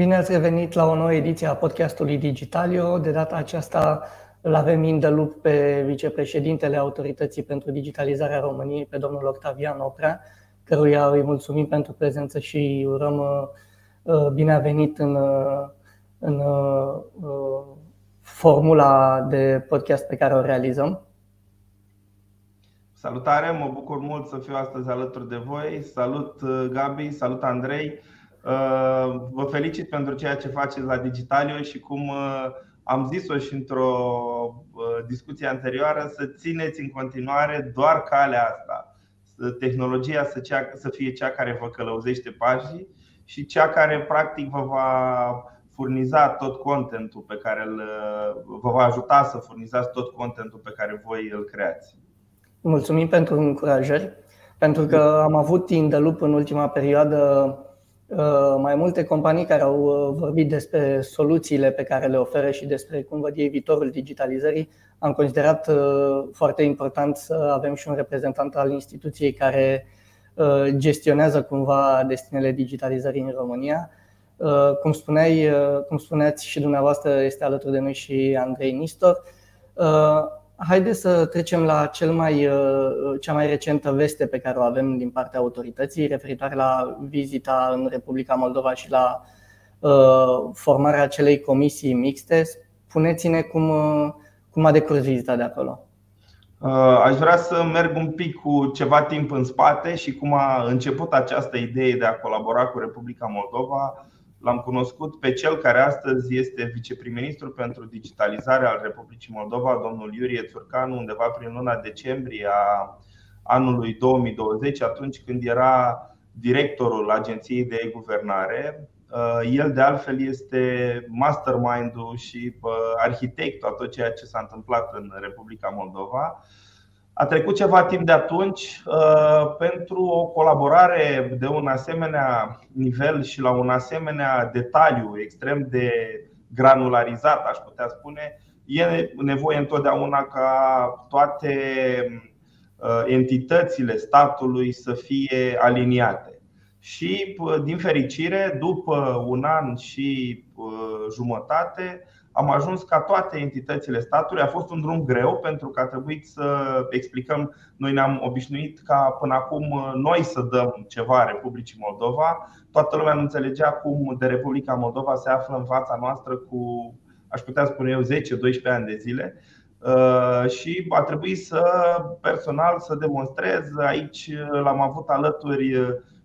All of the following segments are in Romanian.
Bine ați revenit la o nouă ediție a podcastului Digitalio. De data aceasta îl avem in the loop pe vicepreședintele Autorității pentru Digitalizarea României, pe domnul Octavian Oprea, căruia îi mulțumim pentru prezență și urăm uh, bine a venit în, uh, în uh, formula de podcast pe care o realizăm. Salutare, mă bucur mult să fiu astăzi alături de voi. Salut Gabi, salut Andrei. Vă felicit pentru ceea ce faceți la Digitalio și cum am zis-o și într-o discuție anterioară, să țineți în continuare doar calea asta. Tehnologia să, cea, să fie cea care vă călăuzește pașii și cea care practic vă va furniza tot contentul pe care îl, vă va ajuta să furnizați tot contentul pe care voi îl creați. Mulțumim pentru încurajări, pentru că am avut timp de lup în ultima perioadă uh, mai multe companii care au uh, vorbit despre soluțiile pe care le oferă și despre cum văd ei viitorul digitalizării. Am considerat uh, foarte important să avem și un reprezentant al instituției care gestionează cumva destinele digitalizării în România. Cum, spuneai, cum spuneați și dumneavoastră, este alături de noi și Andrei Nistor. Haideți să trecem la cel mai, uh, cea mai recentă veste pe care o avem din partea autorității, referitoare la vizita în Republica Moldova și la uh, formarea acelei comisii mixte. Spuneți-ne cum, uh, cum a decurs vizita de acolo. Aș vrea să merg un pic cu ceva timp în spate și cum a început această idee de a colabora cu Republica Moldova L-am cunoscut pe cel care astăzi este viceprim-ministru pentru digitalizare al Republicii Moldova, domnul Iurie Țurcanu, undeva prin luna decembrie a anului 2020, atunci când era directorul Agenției de E-Guvernare. Uh, el, de altfel, este mastermind-ul și uh, arhitectul a tot ceea ce s-a întâmplat în Republica Moldova. A trecut ceva timp de atunci uh, pentru o colaborare de un asemenea nivel și la un asemenea detaliu extrem de granularizat, aș putea spune, e nevoie întotdeauna ca toate uh, entitățile statului să fie aliniate. Și, uh, din fericire, după un an și jumătate, am ajuns ca toate entitățile statului. A fost un drum greu pentru că a trebuit să explicăm. Noi ne-am obișnuit ca până acum noi să dăm ceva Republicii Moldova. Toată lumea nu înțelegea cum de Republica Moldova se află în fața noastră cu, aș putea spune eu, 10-12 ani de zile. Uh, și a trebuit să personal să demonstrez. Aici l-am avut alături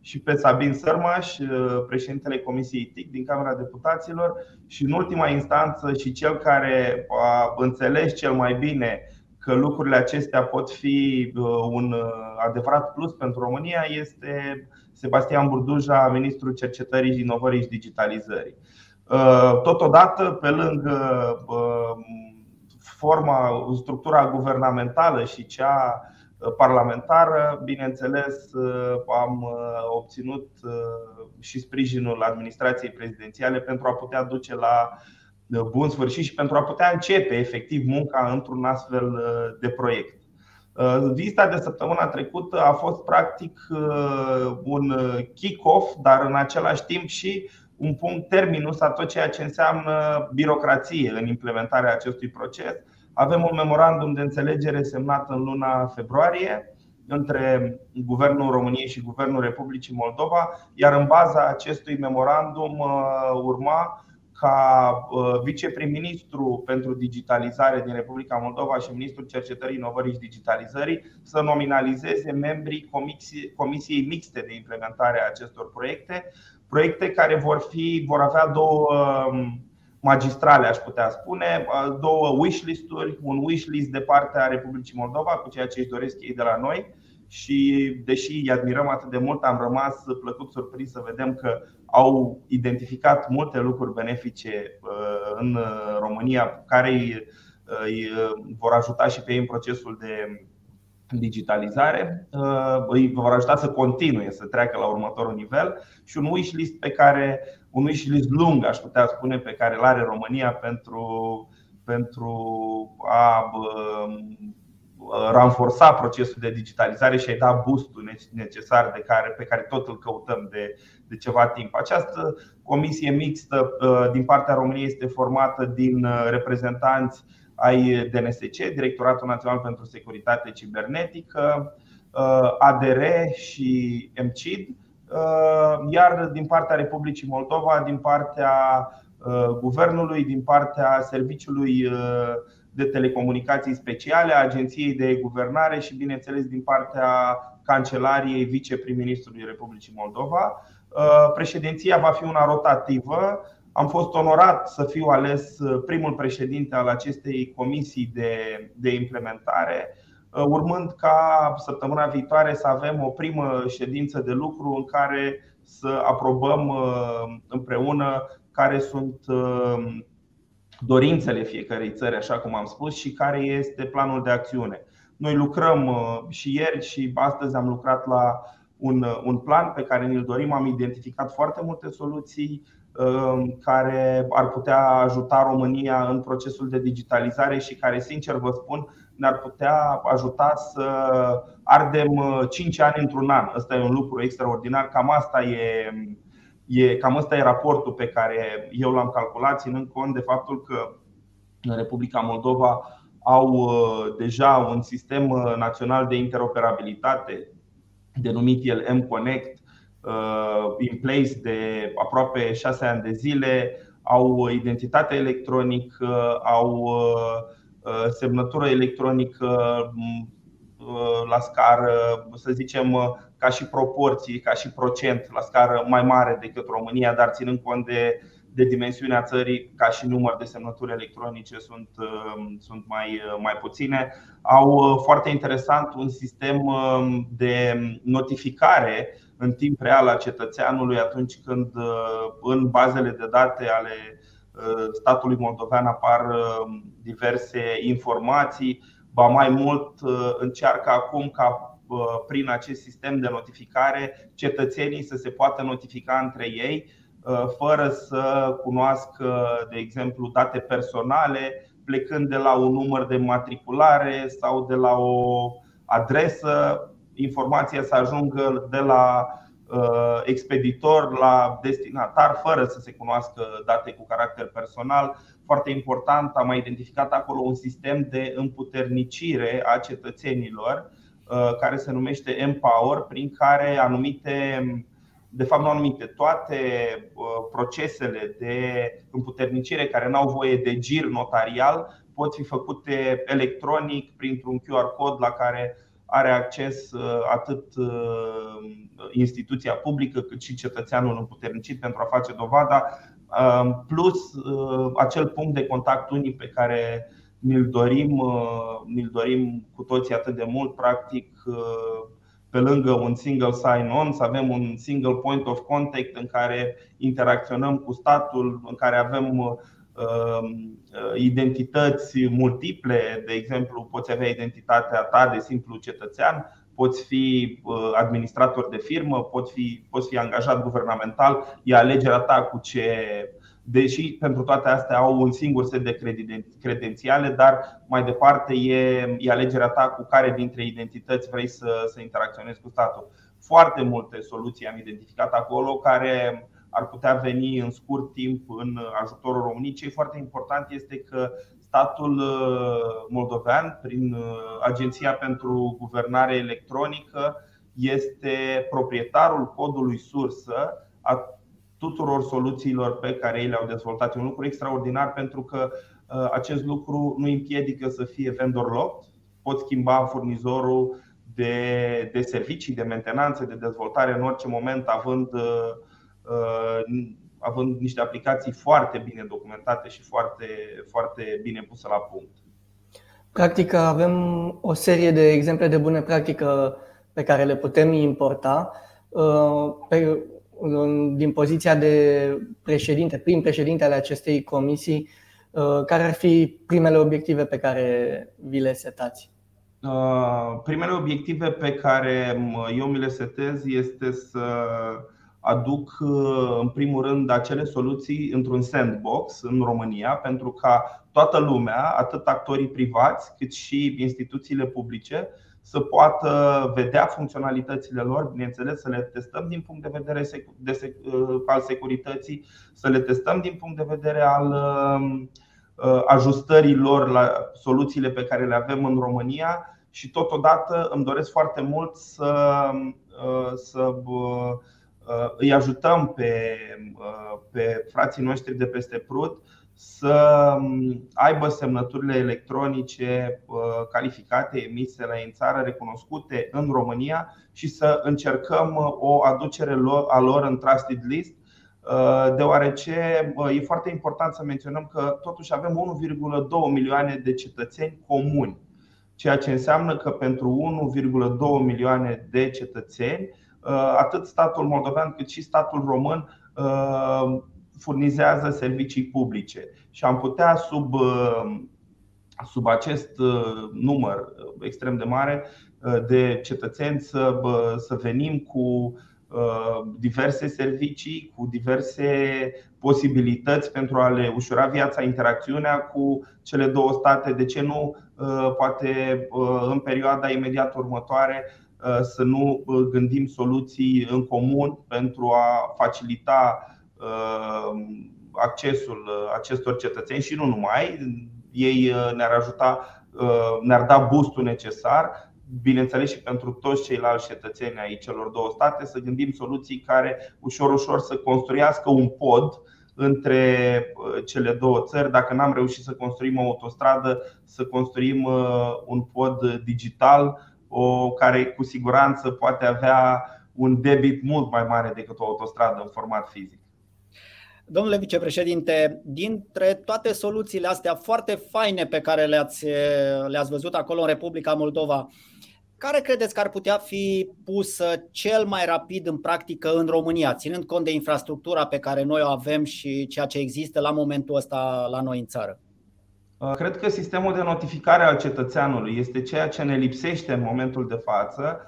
și pe Sabin Sărmaș, uh, președintele Comisiei TIC din Camera Deputaților și în ultima instanță și cel care a înțeles cel mai bine că lucrurile acestea pot fi uh, un uh, adevărat plus pentru România este Sebastian Burduja, ministrul cercetării, inovării și digitalizării. Totodată, pe lângă forma, structura guvernamentală și cea parlamentară. Bineînțeles, am uh, obținut uh, și sprijinul administrației prezidențiale pentru a putea duce la uh, bun sfârșit și pentru a putea începe efectiv munca într-un astfel de proiect. Vizita de săptămâna trecută a fost practic un kick-off, dar în același timp și un punct terminus a tot ceea ce înseamnă birocrație în implementarea acestui proces avem un memorandum de înțelegere semnat în luna februarie între Guvernul României și Guvernul Republicii Moldova, iar în baza acestui memorandum uh, urma ca uh, viceprim-ministru pentru digitalizare din Republica Moldova și ministrul cercetării, inovării și digitalizării să nominalizeze membrii Comisiei Mixte de implementare a acestor proiecte, proiecte care vor, fi, vor avea două um, magistrale, aș putea spune, două wishlist-uri, un wishlist de partea Republicii Moldova cu ceea ce își doresc ei de la noi. Și deși îi admirăm atât de mult, am rămas plăcut surprins să vedem că au identificat multe lucruri benefice în România care îi vor ajuta și pe ei în procesul de digitalizare, îi vor ajuta să continue să treacă la următorul nivel și un wishlist pe care un wishlist lung, aș putea spune, pe care îl are România pentru, pentru a ranforsa procesul de digitalizare și ai da boostul necesar de care, pe care tot îl căutăm de, de ceva timp. Această comisie mixtă din partea României este formată din reprezentanți ai DNSC, Directoratul Național pentru Securitate Cibernetică, ADR și MCID, iar din partea Republicii Moldova, din partea guvernului, din partea Serviciului de telecomunicații speciale, a Agenției de Guvernare și, bineînțeles, din partea Cancelariei Viceprim-Ministrului Republicii Moldova. Uh, președinția va fi una rotativă. Am fost onorat să fiu ales uh, primul președinte al acestei comisii de, de implementare, uh, urmând ca săptămâna viitoare să avem o primă ședință de lucru în care să aprobăm împreună care sunt dorințele fiecărei țări, așa cum am spus, și care este planul de acțiune. Noi lucrăm uh, și ieri și astăzi am lucrat la un, uh, un plan pe care ne-l dorim. Am identificat foarte multe soluții uh, care ar putea ajuta România în procesul de digitalizare și care, sincer vă spun, ne-ar putea ajuta să ardem 5 ani într-un an. Ăsta e un lucru extraordinar. Cam asta e E, cam ăsta e raportul pe care eu l-am calculat, ținând cont de faptul că în Republica Moldova au uh, deja un sistem uh, național de interoperabilitate, denumit el M-Connect, uh, in place de aproape șase ani de zile, au identitate electronică, au semnătură electronică la scară, să zicem, ca și proporții, ca și procent la scară mai mare decât România, dar ținând cont de, de dimensiunea țării, ca și număr de semnături electronice sunt, um, sunt mai, uh, mai puține. Au uh, foarte interesant un sistem um, de notificare în timp real a cetățeanului atunci când uh, în bazele de date ale statului moldovean apar um, diverse informații. Ba mai mult, încearcă acum ca prin acest sistem de notificare cetățenii să se poată notifica între ei uh, fără să cunoască, de exemplu, date personale, plecând de la un număr de matriculare sau de la o adresă, informația să ajungă de la uh, expeditor la destinatar fără să se cunoască date cu caracter personal. Foarte important, am identificat acolo un sistem de împuternicire a cetățenilor Uh, care se numește Empower, prin care anumite, de fapt nu anumite, toate uh, procesele de împuternicire care nu au voie de gir notarial pot fi făcute electronic printr-un QR cod la care are acces uh, atât instituția publică cât și cetățeanul împuternicit pentru a face dovada, plus acel punct de contact unic pe care ni-l dorim, uh, ni-l dorim cu toții atât de mult, practic uh, pe lângă un single sign-on, să avem un single point of contact în care interacționăm cu statul, în care avem uh, identități multiple, de exemplu, poți avea identitatea ta de simplu cetățean, poți fi administrator de firmă, poți fi, poți fi angajat guvernamental, e alegerea ta cu ce deși pentru toate astea au un singur set de credențiale, dar mai departe e, e alegerea ta cu care dintre identități vrei să, să interacționezi cu statul. Foarte multe soluții am identificat acolo care ar putea veni în scurt timp în ajutorul României. Ce e foarte important este că statul uh, moldovean, prin uh, Agenția pentru Guvernare Electronică, este proprietarul codului sursă a tuturor soluțiilor pe care ei le-au dezvoltat. E un lucru extraordinar pentru că uh, acest lucru nu împiedică să fie vendor locked. Poți schimba furnizorul de, de servicii, de mentenanță, de dezvoltare în orice moment, având, uh, uh, având niște aplicații foarte bine documentate și foarte, foarte bine puse la punct. Practic, avem o serie de exemple de bune practică pe care le putem importa. Pe din poziția de președinte, prim președinte ale acestei comisii, uh, care ar fi primele obiective pe care vi le setați? Uh, primele obiective pe care eu mi le setez este să aduc în primul rând acele soluții într-un sandbox în România pentru ca toată lumea, atât actorii privați cât și instituțiile publice, să poată vedea funcționalitățile lor, bineînțeles, să le testăm din punct de vedere al securității, să le testăm din punct de vedere al ajustării lor la soluțiile pe care le avem în România și totodată îmi doresc foarte mult să, să îi ajutăm pe, pe frații noștri de peste Prut să aibă semnăturile electronice calificate, emise la ei în țară, recunoscute în România și să încercăm o aducere a lor în Trusted List deoarece e foarte important să menționăm că totuși avem 1,2 milioane de cetățeni comuni ceea ce înseamnă că pentru 1,2 milioane de cetățeni, uh, atât statul moldovean cât și statul român uh, furnizează servicii publice și am putea sub, uh, sub acest număr extrem de mare de cetățeni să, să venim cu diverse servicii, cu diverse posibilități pentru a le ușura viața, interacțiunea cu cele două state. De ce nu Uh, poate uh, în perioada imediat următoare uh, să nu gândim soluții în comun pentru a facilita accesul acestor cetățeni și nu numai. Ei ne-ar ajuta, ne-ar da boostul necesar, bineînțeles și pentru toți ceilalți cetățeni ai celor două state, să gândim soluții care ușor ușor să construiască un pod între uh, cele două țări. Dacă n-am reușit să construim o autostradă, să construim uh, un pod digital, o care cu siguranță poate avea un debit mult mai mare decât o autostradă în format fizic. Domnule vicepreședinte, dintre toate soluțiile astea foarte faine pe care le-ați, le-ați văzut acolo în Republica Moldova, care credeți că ar putea fi pusă cel mai rapid în practică în România, ținând cont de infrastructura pe care noi o avem și ceea ce există la momentul ăsta la noi în țară? Uh, cred că sistemul de notificare al cetățeanului este ceea ce ne lipsește în momentul de față.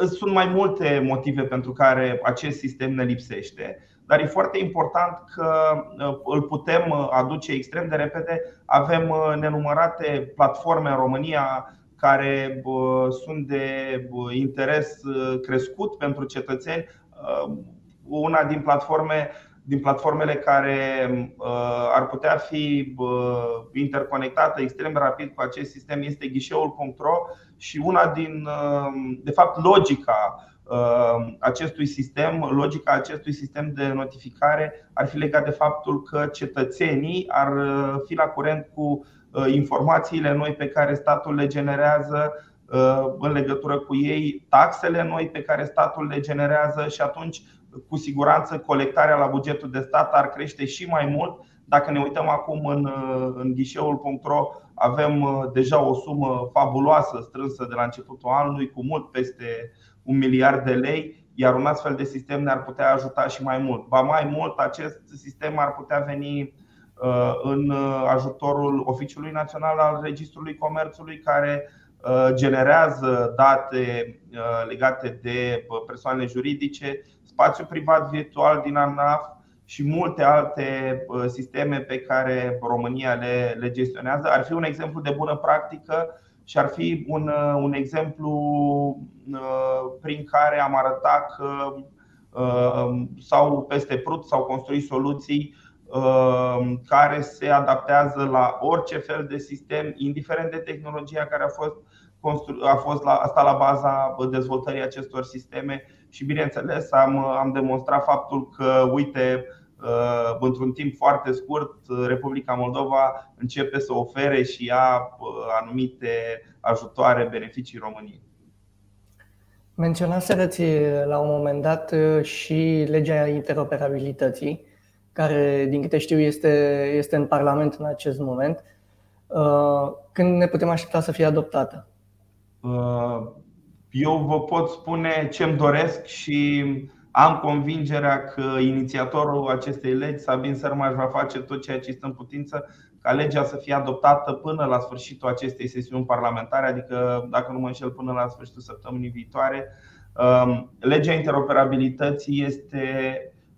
Uh, sunt mai multe motive pentru care acest sistem ne lipsește, dar e foarte important că uh, îl putem aduce extrem de repede. Avem nenumărate platforme în România care sunt de interes uh, crescut pentru cetățeni. Uh, una din platforme din platformele care uh, ar putea fi interconectată extrem de rapid cu acest sistem este ghișeul.ro și una din de fapt logica acestui sistem, logica acestui sistem de notificare ar fi legat de faptul că cetățenii ar fi la curent cu Uh, informațiile noi pe care statul le generează uh, în legătură cu ei, taxele noi pe care statul le generează și atunci cu siguranță colectarea la bugetul de stat ar crește și mai mult. Dacă ne uităm acum în, uh, în ghișeul.ro, avem deja o sumă fabuloasă strânsă de la începutul anului cu mult peste un miliard de lei, iar un astfel de sistem ne-ar putea ajuta și mai mult. Ba mai mult, acest sistem ar putea veni Uh, în uh, ajutorul Oficiului Național al Registrului Comerțului, care uh, generează date legate de persoane juridice, spațiu privat virtual din ANAF și multe alte sisteme pe care România le, le gestionează. Ar fi un exemplu de bună practică și ar fi un, un exemplu prin care am arătat că sau peste prut s-au construit soluții Um, care se adaptează la orice fel de sistem, indiferent de tehnologia care a fost, a fost la, asta la baza dezvoltării acestor sisteme și bineînțeles am, am demonstrat faptul că, uite, uh, într-un timp foarte scurt, Republica Moldova începe să ofere și ea uh, anumite ajutoare, beneficii României. Menționați la un moment dat uh, și legea interoperabilității care, din câte știu, este, este în Parlament în acest moment. Uh, când ne putem aștepta să fie adoptată? Uh, eu vă pot spune ce îmi doresc și am convingerea că inițiatorul acestei legi, Sabin Sărmaș, va face tot ceea ce este în putință ca legea să fie adoptată până la sfârșitul acestei sesiuni parlamentare, adică, dacă nu mă înșel, până la sfârșitul săptămânii viitoare. Um, legea interoperabilității este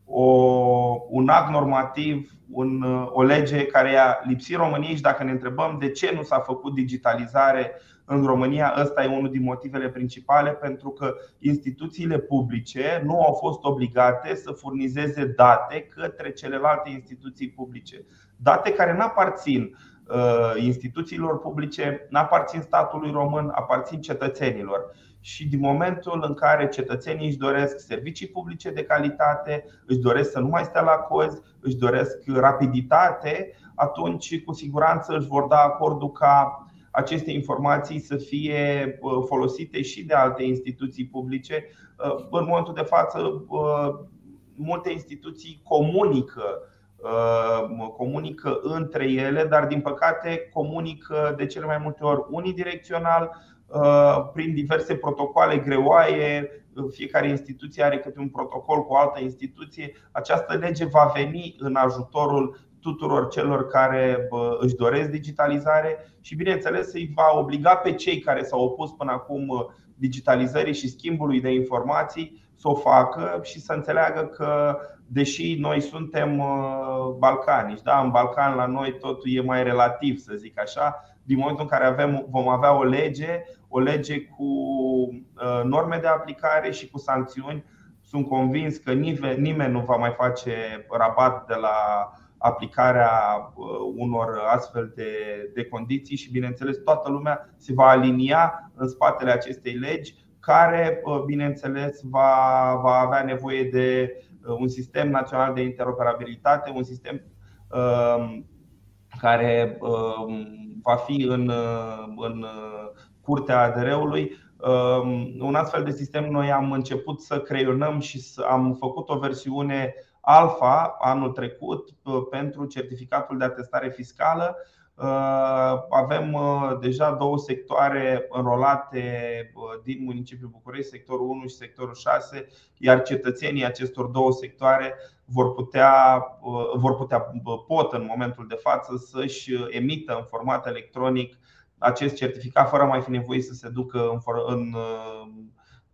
o, un act normativ, un, o lege care a lipsit României și dacă ne întrebăm de ce nu s-a făcut digitalizare în România, ăsta e unul din motivele principale pentru că instituțiile publice nu au fost obligate să furnizeze date către celelalte instituții publice. Date care nu aparțin uh, instituțiilor publice, nu aparțin statului român, aparțin cetățenilor și din momentul în care cetățenii își doresc servicii publice de calitate, își doresc să nu mai stea la cozi, își doresc rapiditate, atunci cu siguranță își vor da acordul ca aceste informații să fie uh, folosite și de alte instituții publice. Uh, în momentul de față, uh, multe instituții comunică comunică între ele, dar din păcate comunică de cele mai multe ori unidirecțional, prin diverse protocoale greoaie, fiecare instituție are câte un protocol cu o altă instituție. Această lege va veni în ajutorul tuturor celor care își doresc digitalizare și, bineînțeles, îi va obliga pe cei care s-au opus până acum digitalizării și schimbului de informații să o facă și să înțeleagă că, deși noi suntem balcanici, da? în Balcan la noi totul e mai relativ, să zic așa, din momentul în care avem, vom avea o lege, o lege cu norme de aplicare și cu sancțiuni, sunt convins că nimeni nu va mai face rabat de la aplicarea uh, unor astfel de, de condiții și, bineînțeles, toată lumea se va alinia în spatele acestei legi, care, uh, bineînțeles, va, va avea nevoie de uh, un sistem național de interoperabilitate, un sistem um, care um, va fi în, în curtea ADR-ului. Um, un astfel de sistem noi am început să creionăm și am făcut o versiune Alfa anul trecut pentru certificatul de atestare fiscală. Uh, avem uh, deja două sectoare înrolate uh, din municipiul București, sectorul 1 și sectorul 6, iar cetățenii acestor două sectoare vor putea, vor putea pot în momentul de față să-și emită în format electronic acest certificat fără mai fi nevoie să se ducă în, în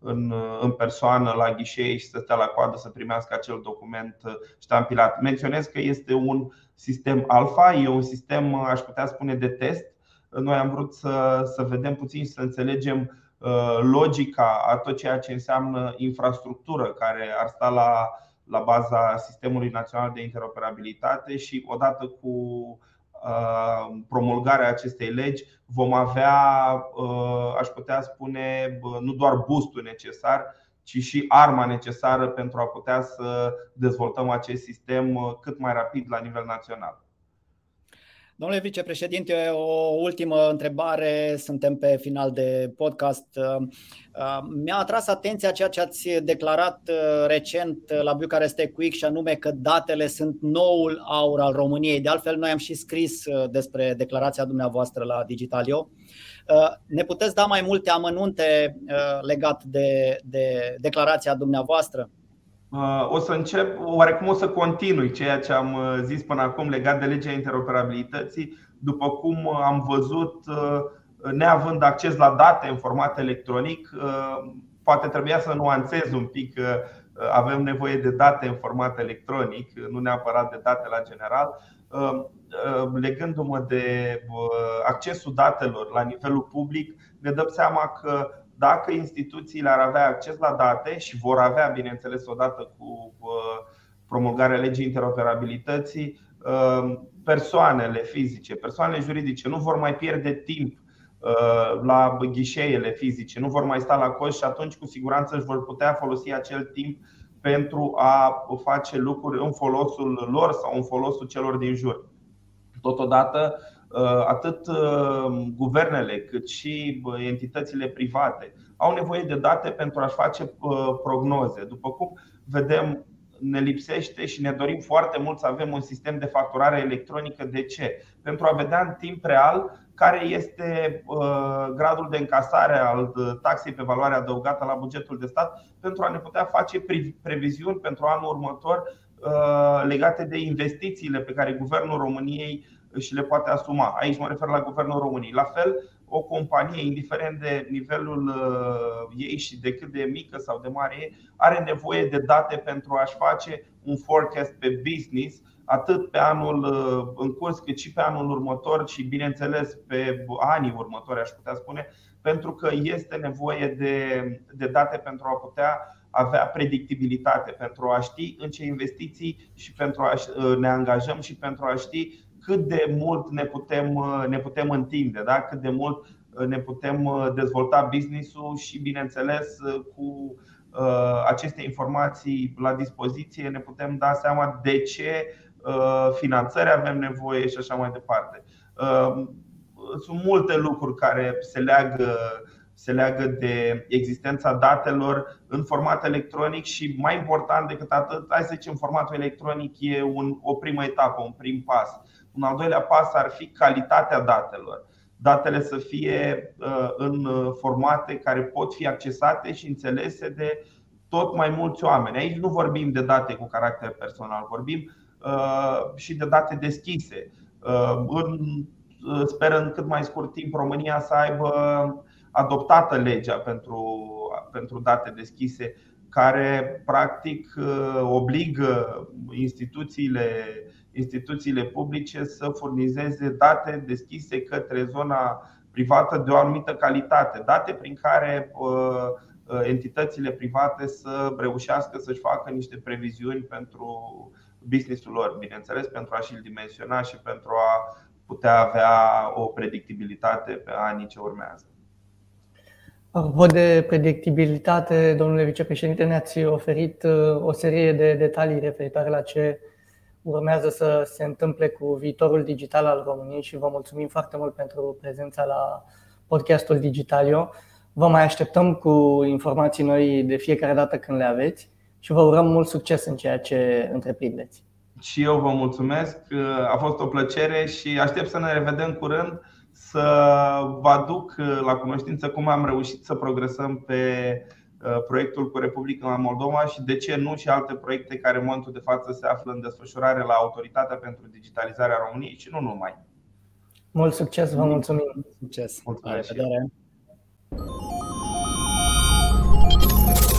în, în persoană la ghișei și să stea la coadă să primească acel document ștampilat. Menționez că este un sistem alfa, e un sistem, aș putea spune, de test. Noi am vrut să, să vedem puțin și să înțelegem uh, logica a tot ceea ce înseamnă infrastructură care ar sta la, la baza Sistemului Național de Interoperabilitate și odată cu Uh, promulgarea acestei legi vom avea, uh, aș putea spune, nu doar boostul necesar, ci și arma necesară pentru a putea să dezvoltăm acest sistem uh, cât mai rapid la nivel național. Domnule vicepreședinte, o ultimă întrebare, suntem pe final de podcast. Uh, mi-a atras atenția ceea ce ați declarat uh, recent la Bucharest Tech Week și anume că datele sunt noul aur al României. De altfel, noi am și scris uh, despre declarația dumneavoastră la Digitalio. Ne puteți da mai multe amănunte legat de, de declarația dumneavoastră? Uh, o să încep, oarecum o să continui ceea ce am uh, zis până acum legat de legea interoperabilității. După cum am văzut, uh, neavând acces la date în format electronic, poate trebuia să nuanțez un pic că avem nevoie de date în format electronic, nu neapărat de date la general. Legându-mă de accesul datelor la nivelul public, ne dăm seama că dacă instituțiile ar avea acces la date și vor avea, bineînțeles, odată cu promulgarea legii interoperabilității, um, persoanele fizice, persoanele juridice nu vor mai pierde timp uh, la ghișeele fizice, nu vor mai sta la coș și atunci cu siguranță își vor putea folosi acel timp pentru a face lucruri în folosul lor sau în folosul celor din jur. Totodată, Uh, atât uh, guvernele cât și uh, entitățile private au nevoie de date pentru a-și face prognoze. După cum vedem, ne lipsește și ne dorim foarte mult să avem un sistem de facturare electronică. De ce? Pentru a vedea în timp real care este gradul de încasare al taxei pe valoare adăugată la bugetul de stat pentru a ne putea face previziuni pentru anul următor legate de investițiile pe care Guvernul României și le poate asuma. Aici mă refer la Guvernul României. La fel, o companie, indiferent de nivelul uh, ei și de cât de mică sau de mare e, are nevoie de date pentru a-și face un forecast pe business, atât pe anul uh, în curs, cât și pe anul următor și, bineînțeles, pe anii următori, aș putea spune, pentru că este nevoie de, de date pentru a putea avea predictibilitate, pentru a ști în ce investiții și pentru a uh, ne angajăm și pentru a ști cât de mult ne putem, uh, ne putem întinde, da? cât de mult uh, ne putem dezvolta business-ul și, bineînțeles, cu aceste informații la dispoziție ne putem da seama de ce finanțări avem nevoie și așa mai departe. Sunt multe lucruri care se leagă se leagă de existența datelor în format electronic și mai important decât atât, hai să zicem, formatul electronic e un, o primă etapă, un prim pas. Un al doilea pas ar fi calitatea datelor. Datele să fie uh, în formate care pot fi accesate și înțelese de tot mai mulți oameni. Aici nu vorbim de date cu caracter personal, vorbim uh, și de date deschise. Uh, în, sper în cât mai scurt timp România să aibă adoptată legea pentru, pentru date deschise, care practic obligă instituțiile, instituțiile publice să furnizeze date deschise către zona privată de o anumită calitate, date prin care entitățile private să reușească să-și facă niște previziuni pentru businessul lor, bineînțeles, pentru a și-l dimensiona și pentru a putea avea o predictibilitate pe anii ce urmează. Apropo de predictibilitate, domnule vicepreședinte, ne-ați oferit uh, o serie de detalii referitoare la ce urmează să se întâmple cu viitorul digital al României și vă mulțumim foarte mult pentru prezența la podcastul Digitalio. Vă mai așteptăm cu informații noi de fiecare dată când le aveți și vă urăm mult succes în ceea ce întreprindeți. Și eu vă mulțumesc, a fost o plăcere și aștept să ne revedem curând să vă aduc uh, la cunoștință cum am reușit să progresăm pe uh, proiectul cu Republica Moldova și de ce nu și alte proiecte care în momentul de față se află în desfășurare la Autoritatea pentru Digitalizarea României și nu numai. Mult succes, vă mulțumim. Succes. Mulțumesc.